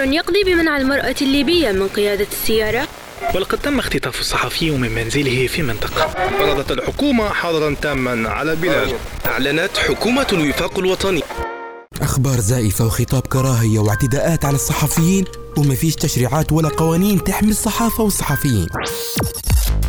قرار يقضي بمنع المرأة الليبية من قيادة السيارة. ولقد تم اختطاف الصحفي من منزله في منطقة. فرضت الحكومة حظرا تاما على البلاد أعلنت حكومة الوفاق الوطني. أخبار زائفة وخطاب كراهية واعتداءات على الصحفيين وما فيش تشريعات ولا قوانين تحمي الصحافة والصحفيين.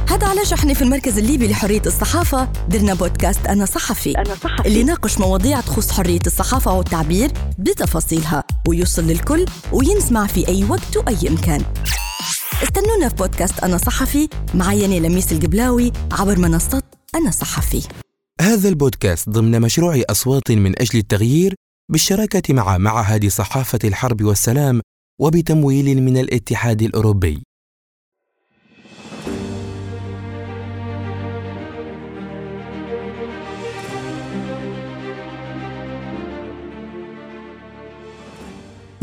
هذا علاش إحنا في المركز الليبي لحرية الصحافة. درنا بودكاست أنا صحفي, أنا صحفي. اللي يناقش مواضيع تخص حرية الصحافة والتعبير بتفاصيلها. ويوصل للكل وينسمع في أي وقت وأي مكان استنونا في بودكاست أنا صحفي معي لميس القبلاوي عبر منصة أنا صحفي. هذا البودكاست ضمن مشروع أصوات من أجل التغيير بالشراكة مع معهد صحافة الحرب والسلام وبتمويل من الاتحاد الأوروبي.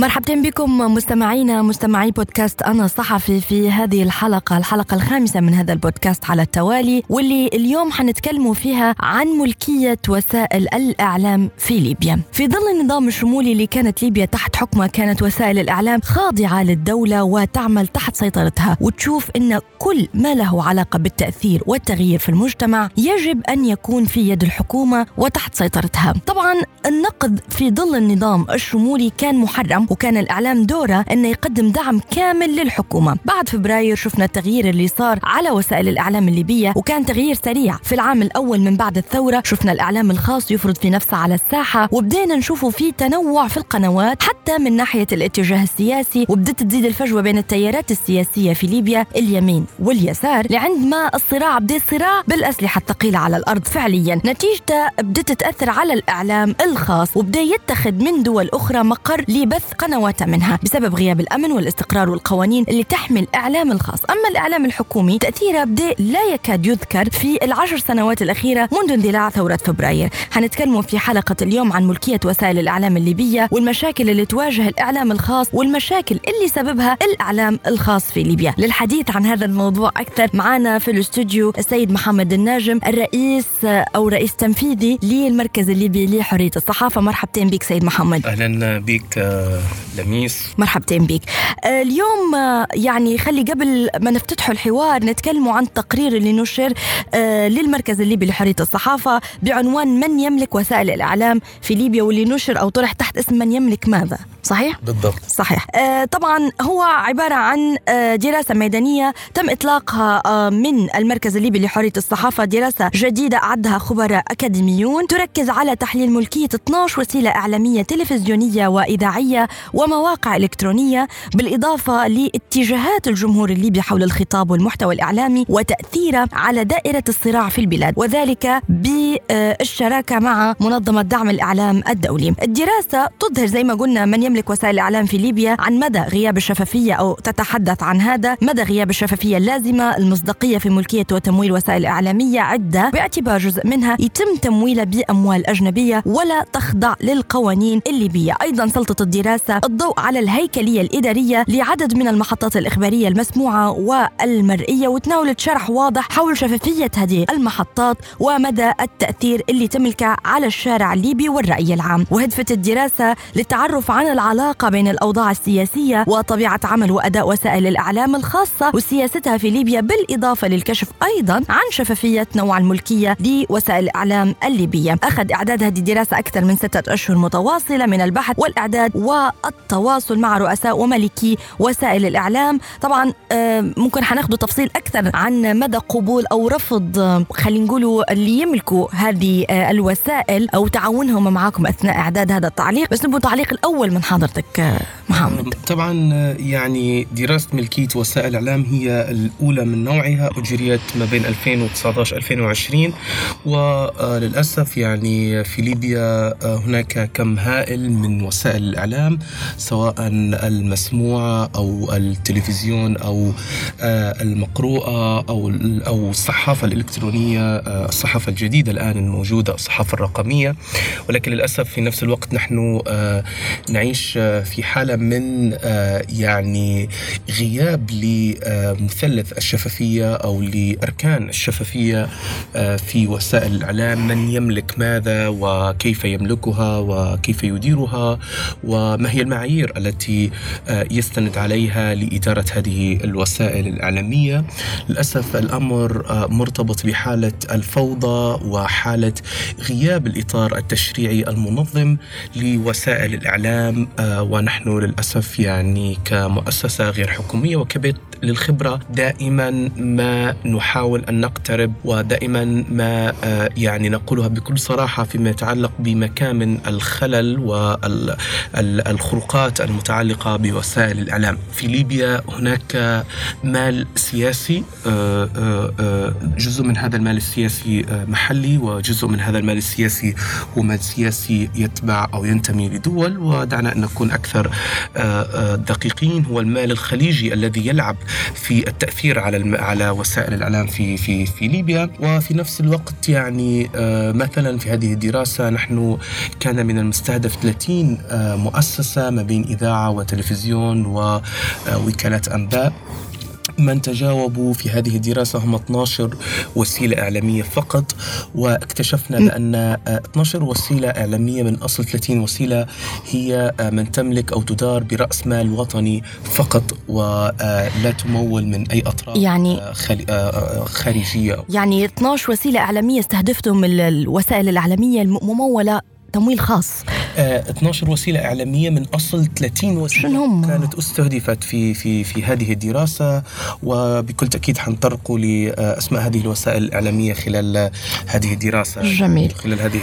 مرحبا بكم مستمعينا مستمعي بودكاست أنا صحفي في هذه الحلقة الحلقة الخامسة من هذا البودكاست على التوالي واللي اليوم حنتكلموا فيها عن ملكية وسائل الإعلام في ليبيا. في ظل النظام الشمولي اللي كانت ليبيا تحت حكمة كانت وسائل الإعلام خاضعة للدولة وتعمل تحت سيطرتها وتشوف أن كل ما له علاقة بالتأثير والتغيير في المجتمع يجب أن يكون في يد الحكومة وتحت سيطرتها. طبعا النقد في ظل النظام الشمولي كان محرم وكان الإعلام دوره أنه يقدم دعم كامل للحكومة. بعد فبراير شفنا التغيير اللي صار على وسائل الإعلام الليبية وكان تغيير سريع. في العام الأول من بعد الثورة شفنا الإعلام الخاص يفرض في نفسه على الساحة وبدينا نشوفه في تنوع في القنوات حتى من ناحية الاتجاه السياسي وبدت تزيد الفجوة بين التيارات السياسية في ليبيا اليمين واليسار لعندما الصراع بدأ صراع بالأسلحة الثقيلة على الأرض فعليا. نتيجته بدت تأثر على الإعلام الخاص وبدأ يتخذ من دول أخرى مقر لبث قنوات منها بسبب غياب الأمن والاستقرار والقوانين اللي تحمي الإعلام الخاص. أما الإعلام الحكومي تأثيره بدأ لا يكاد يذكر في العشر سنوات الأخيرة منذ اندلاع ثورة فبراير. حنتكلم في حلقة اليوم عن ملكية وسائل الإعلام الليبية والمشاكل اللي تواجه الإعلام الخاص والمشاكل اللي سببها الإعلام الخاص في ليبيا. للحديث عن هذا الموضوع أكثر معنا في الاستوديو السيد محمد الناجم الرئيس أو رئيس تنفيذي للمركز الليبي لحرية الصحافة. مرحبتين بك سيد محمد. أهلا بك لميس. مرحبتين بك. آه، اليوم آه، يعني خلي قبل ما نفتتحوا الحوار نتكلموا عن التقرير اللي نشر آه، للمركز الليبي لحرية الصحافة بعنوان من يملك وسائل الإعلام في ليبيا واللي نشر أو طرح تحت اسم من يملك ماذا؟ صحيح؟ بالضبط. صحيح. آه طبعا هو عبارة عن آه دراسة ميدانية تم إطلاقها آه من المركز الليبي لحرية الصحافة دراسة جديدة أعدها خبراء أكاديميون تركز على تحليل ملكية 12 وسيلة إعلامية تلفزيونية وإذاعية ومواقع إلكترونية بالإضافة لاتجاهات الجمهور الليبي حول الخطاب والمحتوى الإعلامي وتأثيره على دائرة الصراع في البلاد وذلك بالشراكة مع منظمة دعم الإعلام الدولي. الدراسة تظهر زي ما قلنا من يملك وسائل الإعلام في ليبيا عن مدى غياب الشفافية أو تتحدث عن هذا. مدى غياب الشفافية اللازمة المصداقية في ملكية وتمويل وسائل إعلامية عدة. باعتبار جزء منها يتم تمويلها بأموال أجنبية ولا تخضع للقوانين الليبية. أيضا سلطة الدراسة الضوء على الهيكلية الإدارية لعدد من المحطات الإخبارية المسموعة والمرئية وتناولت شرح واضح حول شفافية هذه المحطات ومدى التأثير اللي تملكه على الشارع الليبي والرأي العام. وهدفت الدراسة للتعرف عن العلاقة بين الأوضاع السياسية وطبيعة عمل وأداء وسائل الإعلام الخاصة وسياستها في ليبيا بالإضافة للكشف أيضا عن شفافية نوع الملكية لوسائل الإعلام الليبية. أخذ إعداد هذه الدراسة أكثر من ستة أشهر متواصلة من البحث والإعداد والتواصل مع رؤساء وملكي وسائل الإعلام. طبعا ممكن حناخذ تفصيل أكثر عن مدى قبول أو رفض خلينا نقولوا اللي يملكوا هذه الوسائل أو تعاونهم معكم أثناء إعداد هذا التعليق. بس نبغى التعليق الأول من حضرتك محمد. طبعا يعني دراسة ملكية وسائل الإعلام هي الأولى من نوعها أجريت ما بين 2019 2020 وللأسف يعني في ليبيا هناك كم هائل من وسائل الإعلام سواء المسموعة أو التلفزيون أو المقروءة أو أو الصحافة الإلكترونية الصحافة الجديدة الآن الموجودة الصحافة الرقمية. ولكن للأسف في نفس الوقت نحن نعيش في حالة من آه، يعني غياب لمثلث الشفافية أو لأركان الشفافية آه، في وسائل الإعلام من يملك ماذا وكيف يملكها وكيف يديرها وما هي المعايير التي يستند عليها لإدارة هذه الوسائل الإعلامية. للأسف الأمر مرتبط بحالة الفوضى وحالة غياب الإطار التشريعي المنظم لوسائل الإعلام آه، ونحن للأسف يعني كمؤسسة غير حكومية وكبيت للخبرة. دائما ما نحاول أن نقترب ودائما ما آه، يعني نقولها بكل صراحة فيما يتعلق بمكامن الخلل والخروقات المتعلقة بوسائل الإعلام. في ليبيا هناك مال سياسي آه، جزء من هذا المال السياسي محلي وجزء من هذا المال السياسي هو مال سياسي يتبع أو ينتمي لدول. ودعنا أن نكون أكثر آه، آه، دقيقين. هو المال الخليجي الذي يلعب في التأثير على على وسائل الإعلام في في في ليبيا. وفي نفس الوقت يعني آه، مثلا في هذه الدراسة نحن كان من المستهدف 30 مؤسسة ما بين إذاعة وتلفزيون ووكالات أنباء. من تجاوبوا في هذه الدراسة هم 12 وسيلة إعلامية فقط واكتشفنا بأن 12 وسيلة إعلامية من أصل 30 وسيلة هي من تملك أو تدار برأس مال وطني فقط ولا تمول من أي أطراف يعني خارجية. يعني 12 وسيلة إعلامية استهدفتهم الوسائل الإعلامية الممولة تمويل خاص. 12 آه، وسيلة إعلامية من أصل 30 وسيلة هم؟ كانت استهدفت في في في هذه الدراسة وبكل تأكيد حنطرقوا لأسماء هذه الوسائل الإعلامية خلال هذه الدراسة جميل خلال هذه.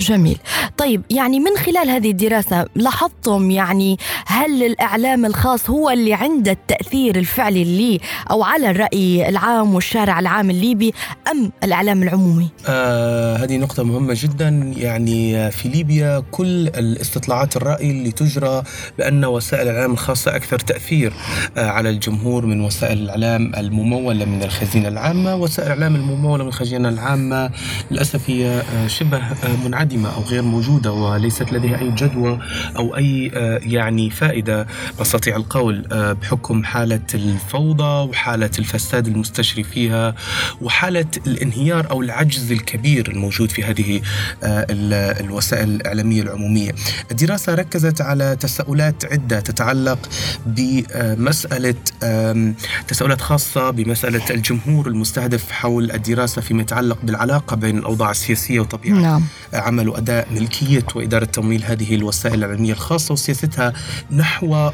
جميل طيب يعني من خلال هذه الدراسة لاحظتم يعني هل الإعلام الخاص هو اللي عنده التأثير الفعلي اللي أو على الرأي العام والشارع العام الليبي أم الإعلام العمومي؟ آه هذه نقطة مهمة جدا يعني في ليبيا كل الاستطلاعات الرأي اللي تجرى بأن وسائل الإعلام الخاصة أكثر تأثير آه، على الجمهور من وسائل الإعلام الممولة من الخزينة العامة وسائل الإعلام الممولة من الخزينة العامة للأسف هي آه، شبه آه، منعدمة أو غير موجودة وليست لديها أي جدوى أو أي يعني فائدة. بستطيع القول بحكم حالة الفوضى وحالة الفساد المستشري فيها وحالة الانهيار أو العجز الكبير الموجود في هذه الوسائل الإعلامية العمومية. العمومية الدراسة ركزت على تساؤلات عدة تتعلق بمسألة تساؤلات خاصة بمسألة الجمهور المستهدف حول الدراسة فيما يتعلق بالعلاقة بين الأوضاع السياسية وطبيعة نعم. عمل وأداء ملكية وإدارة تمويل هذه الوسائل الإعلامية الخاصة وسياستها نحو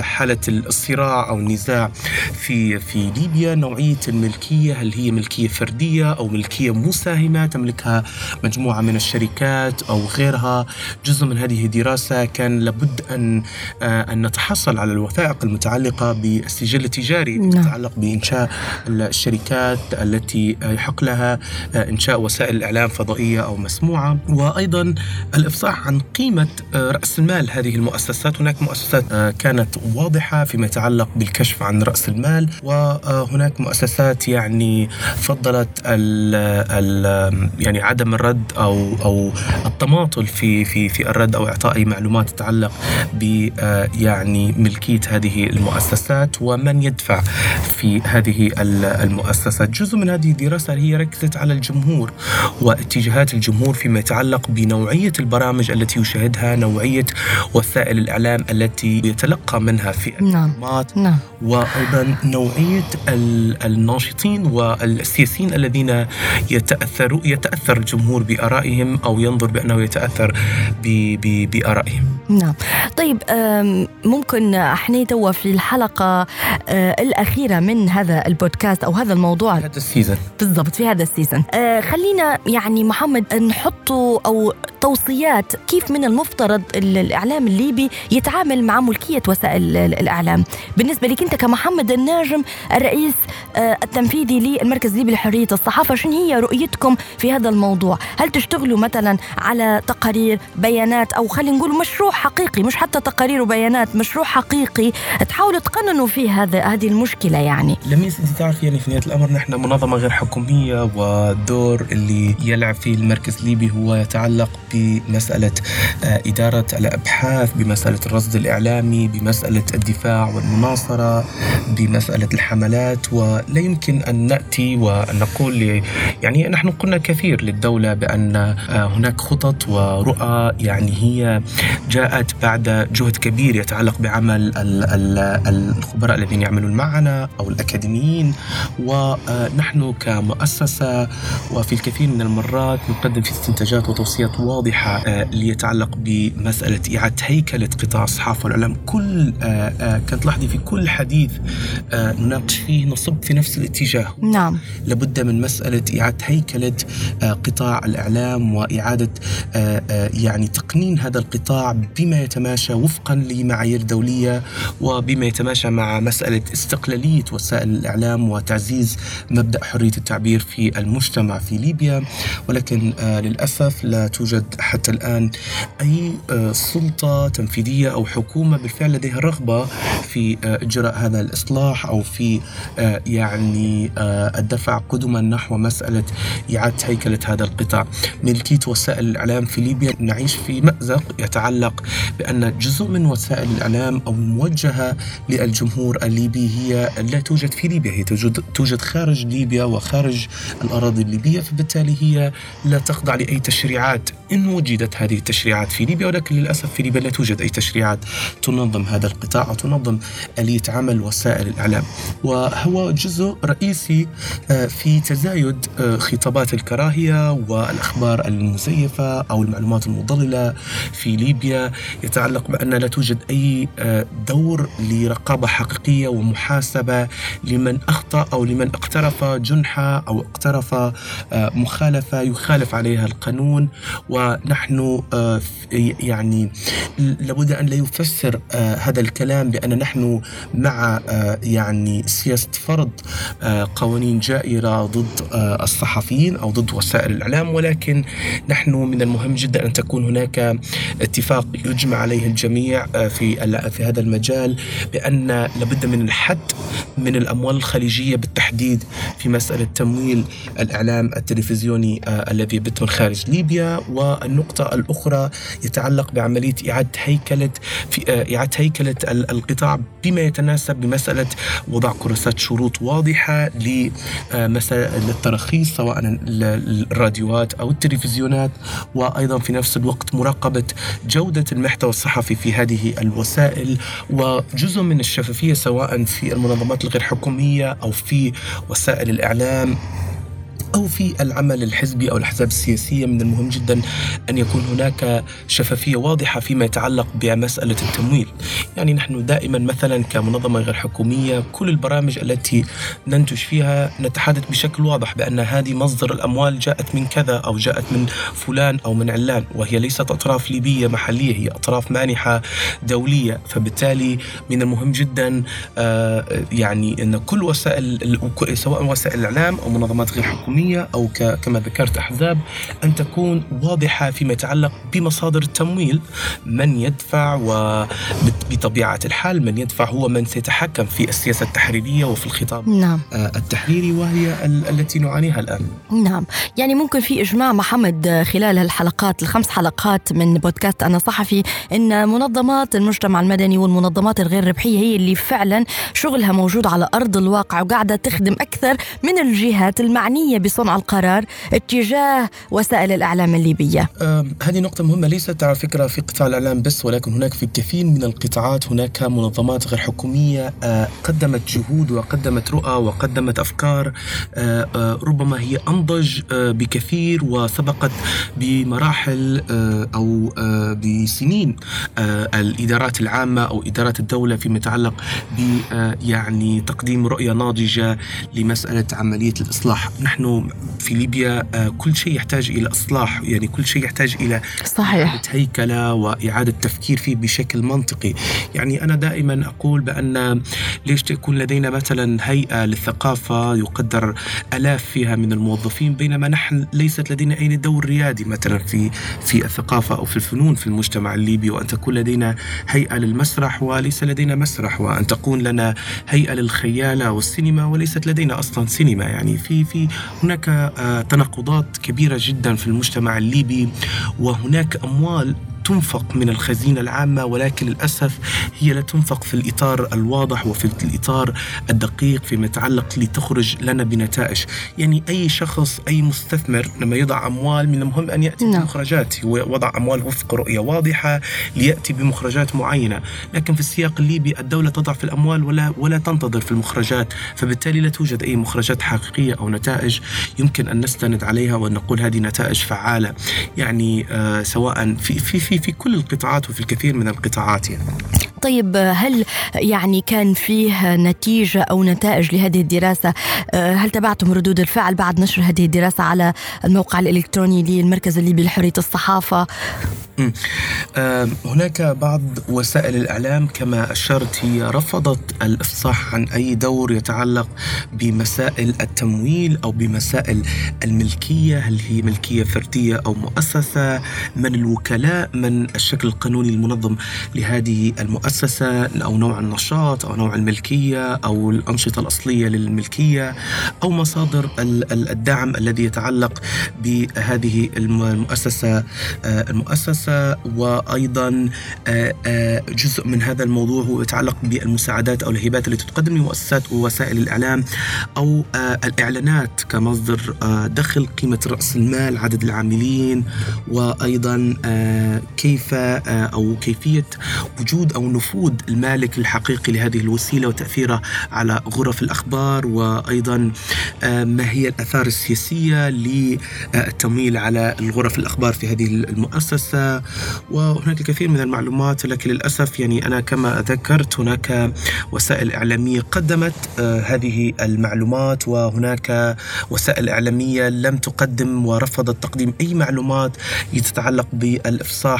حالة الصراع أو النزاع في في ليبيا. نوعية الملكية هل هي ملكية فردية أو ملكية مساهمة؟ تملكها مجموعة من الشركات أو غيرها. جزء من هذه الدراسة كان لابد أن آه، أن نتحصل على الوثائق المتعلقة بالسجل التجاري نعم. تتعلق بإنشاء الشركات التي يحق لها آه، إنشاء وسائل الإعلام فضائية أو مسموعة وأيضا الإفصاح عن قيمة آه، رأس المال هذه المؤسسات. هناك مؤسسات كانت واضحة فيما يتعلق بالكشف عن رأس المال وهناك مؤسسات يعني فضلت ال ال يعني عدم الرد أو أو التماطل في في في الرد أو إعطاء أي معلومات تتعلق ب آه، يعني ملكية هذه المؤسسات ومن يدفع في هذه المؤسسات جزء من هذه الدراسة هي ركزت على الجمهور واتجاهات الجمهور فيما يتعلق بنوعية البرامج التي يشاهدها نوعية وسائل الإعلام التي يتلقى منها في المعلومات نعم. نعم. وأيضا نوعية الناشطين والسياسيين الذين يتاثروا يتأثر الجمهور بآرائهم أو ينظر بأنه يتأثر بآرائهم. نعم. طيب ممكن إحنا توا في الحلقة آه، الأخيرة من هذا البودكاست أو هذا الموضوع؟ هذا ال season. بالضبط في هذا ال season. آه، خلينا يعني محمد نحطوا أو توصيات كيف من المفترض الإعلام الليبي يتعامل مع ملكية وسائل الإعلام. بالنسبة لك أنت كمحمد الناجم الرئيس آه، التنفيذي للمركز الليبي لحرية الصحافة شنو هي رؤيتكم في هذا الموضوع؟ هل تشتغلوا مثلا على تقارير بيانات أو خلينا نقول مشروع حقيقي؟ مش حتى تقارير وبيانات مشروع حقيقي تحاولوا تقننوا فيه هذا هذه المشكلة يعني. لميس انت يعني في نهاية الأمر نحن منظمة غير حكومية والدور اللي يلعب فيه المركز الليبي هو يتعلق بمسألة آه، إدارة الأبحاث بمسألة الرصد الإعلامي بمسألة الدفاع والمناصرة بمسألة الحملات ولا يمكن أن نأتي وأن نقول يعني نحن قلنا كثير للدولة بأن آه، هناك خطط ورؤى يعني هي جاءت بعد جهد كبير يتعلق بعمل الخبراء الذين يعملون معنا أو الأكاديميين ونحن كمؤسسة وفي الكثير من المرات نقدم في استنتاجات وتوصيات واضحة آه، ليتعلق بمسألة إعادة هيكلة قطاع الصحافه والاعلام كل آه، كانت لاحظي في كل حديث نناقش فيه نصب في نفس الاتجاه. نعم. لابد من مسألة إعادة هيكلة قطاع الإعلام وإعادة يعني تقنين هذا القطاع بما يتماشى وفقا لمعايير دولية وبما يتماشى مع مسألة استقلالية وسائل الإعلام وتعزيز مبدأ حرية التعبير في المجتمع في ليبيا. ولكن آه، للأسف لا توجد حتى الآن أي آه، سلطة تنفيذية أو حكومة بالفعل لديها رغبة في آه، إجراء هذا الإصلاح أو في يعني الدفع قدما نحو مسألة إعادة هيكلة هذا القطاع. ملكية وسائل الإعلام في ليبيا نعيش في مأزق يتعلق بأن جزء من وسائل الإعلام أو الموجهة للجمهور الليبي هي لا توجد في ليبيا هي توجد, توجد خارج ليبيا وخارج الأراضي الليبية فبالتالي هي لا تخضع لأي تشريعات. إن وجدت هذه التشريعات في ليبيا ولكن للأسف في ليبيا لا توجد أي تشريعات تنظم هذا القطاع أو تنظم آلية عمل وسائل الإعلام. وهو جزء رئيسي آه، في تزايد آه، خطابات الكراهية والأخبار المزيفة أو المعلومات المضللة في ليبيا. يتعلق بأن لا توجد أي آه، دور لرقابة حقيقية ومحاسبة لمن أخطأ أو لمن اقترف جنحة أو اقترف مخالفة يخالف عليها القانون. و ونحن آه، يعني لابد أن لا يفسر آه، هذا الكلام بان نحن مع آه، يعني سياسة فرض قوانين جائرة ضد الصحفيين أو ضد وسائل الإعلام ولكن نحن من المهم جدا أن تكون هناك اتفاق يجمع عليه الجميع في في هذا المجال بان لابد من الحد من الأموال الخليجية بالتحديد في مسألة تمويل الإعلام التلفزيوني الذي يبث من خارج ليبيا و والنقطة الأخرى يتعلق بعملية إعادة هيكلة في آه، إعادة هيكلة القطاع بما يتناسب بمسألة وضع كراسات شروط واضحة للترخيص سواء الراديوات أو التلفزيونات وأيضا في نفس الوقت مراقبة جودة المحتوى الصحفي في هذه الوسائل وجزء من الشفافية سواء في المنظمات الغير حكومية أو في وسائل الإعلام. أو في العمل الحزبي أو الأحزاب السياسية من المهم جدا أن يكون هناك شفافية واضحة فيما يتعلق بمسألة التمويل. يعني نحن دائما مثلا كمنظمة غير حكومية كل البرامج التي ننتج فيها نتحدث بشكل واضح بأن هذه مصدر الأموال جاءت من كذا أو جاءت من فلان أو من علان وهي ليست أطراف ليبية محلية هي أطراف مانحة دولية. فبالتالي من المهم جدا آه، يعني أن كل وسائل سواء وسائل الإعلام أو منظمات غير حكومية حكومية أو كما ذكرت أحزاب أن تكون واضحة فيما يتعلق بمصادر التمويل. من يدفع وبطبيعة الحال من يدفع هو من سيتحكم في السياسة التحريرية وفي الخطاب نعم. آه، التحريري وهي التي نعانيها الآن. نعم. يعني ممكن في إجماع محمد خلال الحلقات الخمس حلقات من بودكاست أنا صحفي إن منظمات المجتمع المدني والمنظمات الغير ربحية هي اللي فعلا شغلها موجود على أرض الواقع وقاعدة تخدم أكثر من الجهات المعنية بصنع القرار اتجاه وسائل الإعلام الليبية. هذه نقطة مهمة ليست على فكرة في قطاع الإعلام بس ولكن هناك في كثير من القطاعات هناك منظمات غير حكومية آه، قدمت جهود وقدمت رؤى وقدمت أفكار آه، آه، ربما هي أنضج بكثير وسبقت بمراحل أو بسنين الإدارات العامة أو إدارات الدولة فيما يتعلق ب يعني تقديم رؤية ناضجة لمسألة عملية الإصلاح. نحن انه في ليبيا آه، كل شيء يحتاج إلى إصلاح يعني كل شيء يحتاج إلى صحيح. هيكلة وإعادة تفكير فيه بشكل منطقي. يعني أنا دائما أقول بأن ليش تكون لدينا مثلا هيئة للثقافة يقدر آلاف فيها من الموظفين بينما نحن ليست لدينا أي دور ريادي مثلا في في الثقافة أو في الفنون في المجتمع الليبي وأن تكون لدينا هيئة للمسرح وليس لدينا مسرح وأن تكون لنا هيئة للخيالة والسينما وليست لدينا أصلا سينما. يعني في في هناك آه، تناقضات كبيرة جدا في المجتمع الليبي وهناك أموال تنفق من الخزينة العامة ولكن للأسف هي لا تنفق في الإطار الواضح وفي الإطار الدقيق فيما يتعلق لتخرج لنا بنتائج. يعني أي شخص أي مستثمر لما يضع أموال من المهم أن يأتي نعم. بمخرجات. وضع أموال وفق رؤية واضحة ليأتي بمخرجات معينة. لكن في السياق الليبي الدولة تضع في الأموال ولا ولا تنتظر في المخرجات. فبالتالي لا توجد أي مخرجات حقيقية أو نتائج يمكن أن نستند عليها وأن نقول هذه نتائج فعالة. يعني آه سواء في في في في كل القطاعات وفي الكثير من القطاعات يعني. طيب هل يعني كان فيه نتيجة أو نتائج لهذه الدراسة آه، هل تابعتم ردود الفعل بعد نشر هذه الدراسة على الموقع الإلكتروني للمركز الليبي لحرية الصحافة. آه، هناك بعض وسائل الإعلام كما أشرت هي رفضت الإفصاح عن أي دور يتعلق بمسائل التمويل أو بمسائل الملكية هل هي ملكية فردية أو مؤسسة من الوكلاء من الشكل القانوني المنظم لهذه المؤسسة أو نوع النشاط أو نوع الملكية أو الأنشطة الأصلية للملكية أو مصادر ال- ال- الدعم الذي يتعلق بهذه الم- المؤسسة آه، المؤسسة. وأيضا آه، آه، جزء من هذا الموضوع هو يتعلق بالمساعدات أو الهبات التي تقدم لمؤسسات ووسائل الإعلام أو الإعلانات كمصدر دخل قيمة رأس المال عدد العاملين. وأيضا كيف آه، أو كيفية وجود أو نفوذ المالك الحقيقي لهذه الوسيلة وتأثيرها على غرف الأخبار وأيضا آه، ما هي الآثار السياسية للتمويل على الغرف الأخبار في هذه المؤسسة. وهناك الكثير من المعلومات لكن للأسف يعني أنا كما ذكرت هناك وسائل إعلامية قدمت آه، هذه المعلومات وهناك وسائل إعلامية لم تقدم ورفضت تقديم أي معلومات تتعلق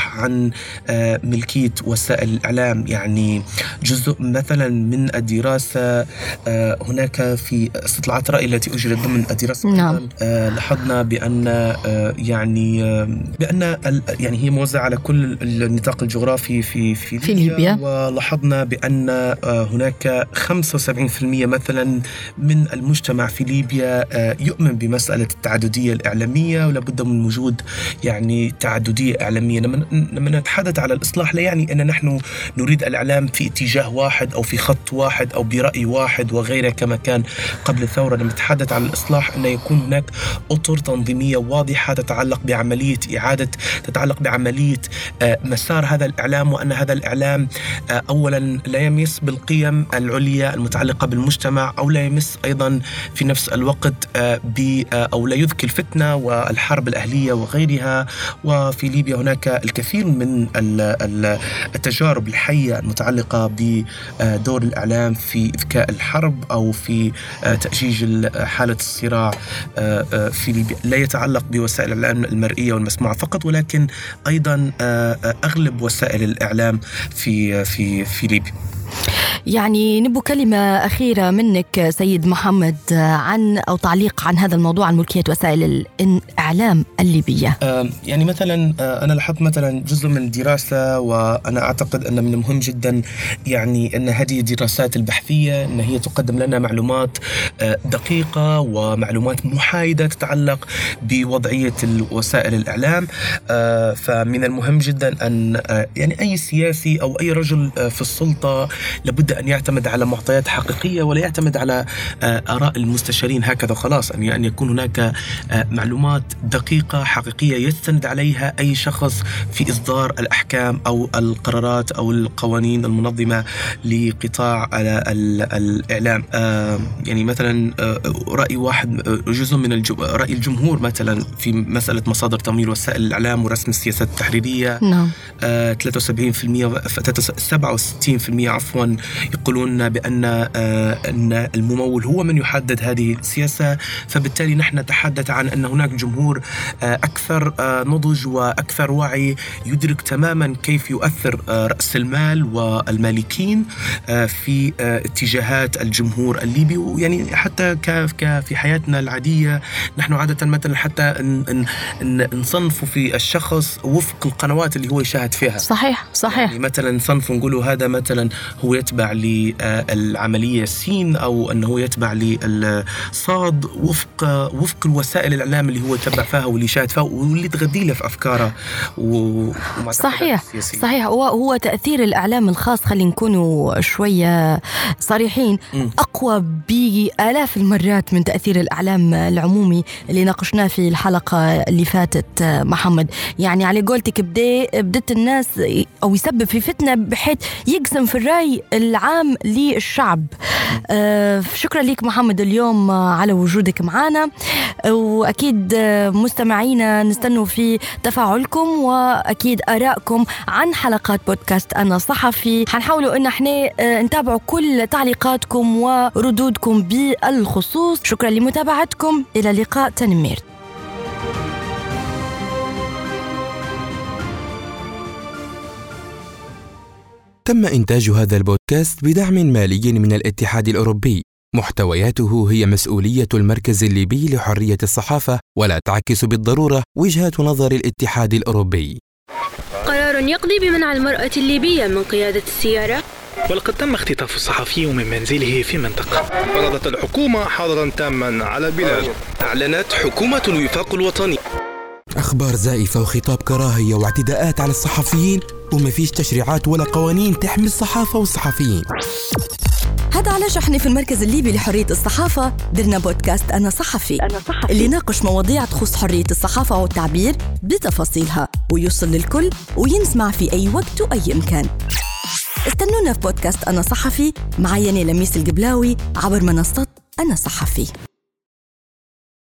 بالإفصاح عن آه، ملكية وسائل الإعلام يعني جزء مثلا من الدراسة آه، هناك في استطلاعات رأي التي أجرت ضمن الدراسة نعم. آه، لاحظنا بأن يعني بأن يعني هي موزعة على كل النطاق الجغرافي في في في ليبيا. ولاحظنا بأن هناك 75% مثلا من المجتمع في ليبيا يؤمن بمسألة التعددية الإعلامية ولا بد من وجود يعني تعددية إعلامية لما نتحدث على الإصلاح لا يعني أن نحن نريد الإعلام في اتجاه واحد أو في خط واحد أو برأي واحد وغيره كما كان قبل الثورة. لما نتحدث عن الإصلاح أن يكون هناك أطر تنظيمية واضحة تتعلق بعملية إعادة تتعلق بعملية آه، مسار هذا الإعلام وأن هذا الإعلام آه، أولا لا يمس بالقيم العليا المتعلقة بالمجتمع أو لا يمس أيضا في نفس الوقت آه، ب أو لا يذكي الفتنة والحرب الأهلية وغيرها. وفي ليبيا هناك الكثير من ال- ال- التجارب الحية المتعلقة بدور الإعلام في إذكاء الحرب أو في آه، تأجيج ال- حالة الصراع آه، آه، في ليبيا لا يتعلق بوسائل الإعلام المرئية والمسموعة فقط ولكن أيضا آه، أغلب وسائل الإعلام في في في ليبيا. يعني نبو كلمة أخيرة منك سيد محمد عن أو تعليق عن هذا الموضوع عن ملكية وسائل الإعلام الليبية. آه، يعني مثلا آه، أنا لاحظت مثلا جزء من الدراسة وأنا أعتقد أن من المهم جدا يعني أن هذه الدراسات البحثية أن هي تقدم لنا معلومات آه، دقيقة ومعلومات محايدة تتعلق بوضعية وسائل الإعلام. آه، فمن المهم جدا آه، يعني أي سياسي أو أي رجل آه، في السلطة لابد أن يعتمد على معطيات حقيقية ولا يعتمد على آه، آراء المستشارين هكذا خلاص أن أن يكون هناك آه، معلومات دقيقة حقيقية يستند عليها أي شخص في إصدار الأحكام أو القرارات أو القوانين المنظمة لقطاع ال- الإعلام. آه، يعني مثلا آه، رأي واحد آه، جزء من رأي الجمهور مثلا في مسألة مصادر تمويل وسائل الإعلام ورسم السياسات التحريرية. نعم. آه، 73% ف- 67% عفوا يقولون بأن أن الممول هو من يحدد هذه السياسة. فبالتالي نحن نتحدث عن أن هناك جمهور أكثر نضج وأكثر وعي يدرك تماما كيف يؤثر رأس المال والمالكين في اتجاهات الجمهور الليبي. ويعني حتى في حياتنا العادية نحن عادة مثلا حتى نصنف في الشخص وفق القنوات اللي هو يشاهد فيها. صحيح صحيح. يعني مثلا نصنف نقولوا هذا مثلا هو يتبع للعملية سين أو أنه يتبع للصاد وفق وفق الوسائل الإعلام اللي هو يتبع فيها واللي يشاهد فيها واللي تغذي له في أفكاره صحيح. صحيح. هو هو تأثير الإعلام الخاص خلينا نكونوا شوية صريحين أقوى بآلاف المرات من تأثير الإعلام العمومي اللي ناقشناه في الحلقة اللي فاتت محمد. يعني على قولتك بدا بدت الناس أو يسبب في فتنة بحيث يقسم في الرأي العام للشعب. آه شكرا لك محمد اليوم على وجودك معنا. وأكيد مستمعينا نستنوا في تفاعلكم وأكيد آرائكم عن حلقات بودكاست أنا صحفي. حنحاولوا أن إحنا نتابعوا كل تعليقاتكم وردودكم بالخصوص. شكرا لمتابعتكم. إلى لقاء تنمير. تم إنتاج هذا البودكاست بدعم مالي من الاتحاد الأوروبي. محتوياته هي مسؤولية المركز الليبي لحرية الصحافة ولا تعكس بالضرورة وجهة نظر الاتحاد الأوروبي. قرار يقضي بمنع المرأة الليبية من قيادة السيارة. ولقد تم اختطاف الصحفي من منزله في منطقة. فرضت الحكومة حظرا تاما على البلاد أعلنت حكومة الوفاق الوطني. أخبار زائفة وخطاب كراهية واعتداءات على الصحفيين وما فيش تشريعات ولا قوانين تحمي الصحافة والصحفيين. هذا علاش إحنا في المركز الليبي لحرية الصحافة درنا بودكاست أنا صحفي, أنا صحفي. اللي ناقش مواضيع تخص حرية الصحافة والتعبير بتفاصيلها ويوصل للكل وينسمع في أي وقت وأي مكان. استنونا في بودكاست أنا صحفي معي لميس القبلاوي عبر منصة أنا صحفي.